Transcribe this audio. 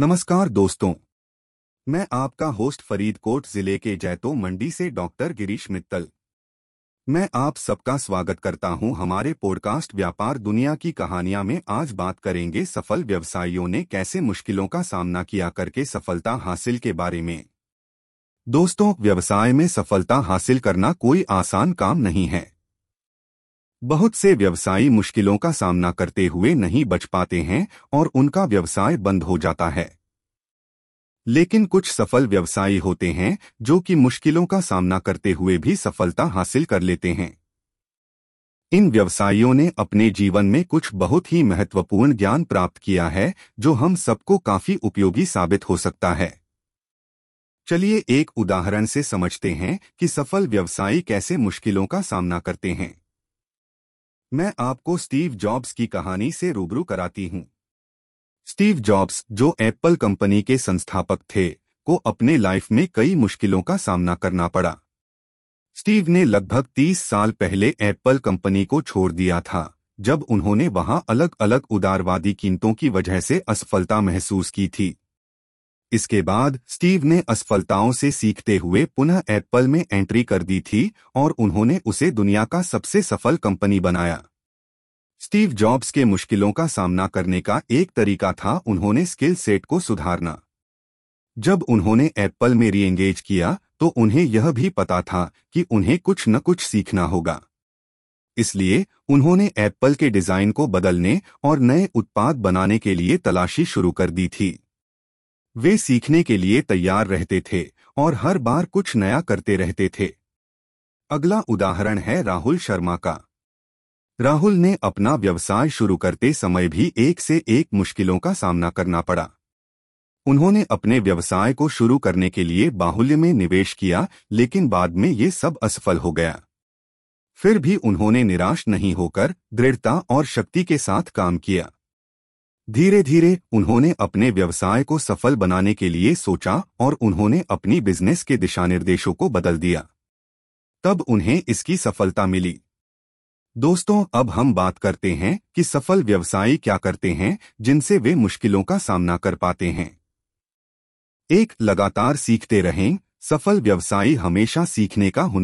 नमस्कार दोस्तों। मैं आपका होस्ट फरीदकोट ज़िले के जैतो मंडी से डॉक्टर गिरीश मित्तल। मैं आप सबका स्वागत करता हूँ हमारे पॉडकास्ट व्यापार दुनिया की कहानियाँ में। आज बात करेंगे सफल व्यवसायियों ने कैसे मुश्किलों का सामना किया करके सफलता हासिल के बारे में। दोस्तों, व्यवसाय में सफलता हासिल करना कोई आसान काम नहीं है। बहुत से व्यवसायी मुश्किलों का सामना करते हुए नहीं बच पाते हैं और उनका व्यवसाय बंद हो जाता है। लेकिन कुछ सफल व्यवसायी होते हैं जो कि मुश्किलों का सामना करते हुए भी सफलता हासिल कर लेते हैं। इन व्यवसायियों ने अपने जीवन में कुछ बहुत ही महत्वपूर्ण ज्ञान प्राप्त किया है, जो हम सबको काफ़ी उपयोगी साबित हो सकता है। चलिए एक उदाहरण से समझते हैं कि सफल व्यवसायी कैसे मुश्किलों का सामना करते हैं। मैं आपको स्टीव जॉब्स की कहानी से रूबरू कराती हूँ। स्टीव जॉब्स, जो एप्पल कंपनी के संस्थापक थे, को अपने लाइफ में कई मुश्किलों का सामना करना पड़ा। स्टीव ने लगभग 30 साल पहले एप्पल कंपनी को छोड़ दिया था, जब उन्होंने वहाँ अलग अलग उदारवादी कीमतों की वजह से असफलता महसूस की थी। इसके बाद स्टीव ने असफलताओं से सीखते हुए पुनः एप्पल में एंट्री कर दी थी और उन्होंने उसे दुनिया का सबसे सफल कंपनी बनाया। स्टीव जॉब्स के मुश्किलों का सामना करने का एक तरीका था उन्होंने स्किल सेट को सुधारना। जब उन्होंने एप्पल में रीएंगेज किया तो उन्हें यह भी पता था कि उन्हें कुछ न कुछ सीखना होगा। इसलिए उन्होंने एप्पल के डिज़ाइन को बदलने और नए उत्पाद बनाने के लिए तलाशी शुरू कर दी थी। वे सीखने के लिए तैयार रहते थे और हर बार कुछ नया करते रहते थे। अगला उदाहरण है राहुल शर्मा का। राहुल ने अपना व्यवसाय शुरू करते समय भी एक से एक मुश्किलों का सामना करना पड़ा। उन्होंने अपने व्यवसाय को शुरू करने के लिए बाहुल्य में निवेश किया, लेकिन बाद में ये सब असफल हो गया। फिर भी उन्होंने निराश नहीं होकर, दृढ़ता और शक्ति के साथ काम किया। धीरे धीरे उन्होंने अपने व्यवसाय को सफल बनाने के लिए सोचा और उन्होंने अपनी बिज़नेस के दिशा निर्देशों को बदल दिया। तब उन्हें इसकी सफलता मिली। दोस्तों, अब हम बात करते हैं कि सफल व्यवसायी क्या करते हैं, जिनसे वे मुश्किलों का सामना कर पाते हैं। एक, लगातार सीखते रहें। सफल व्यवसायी हमेशा सीखने का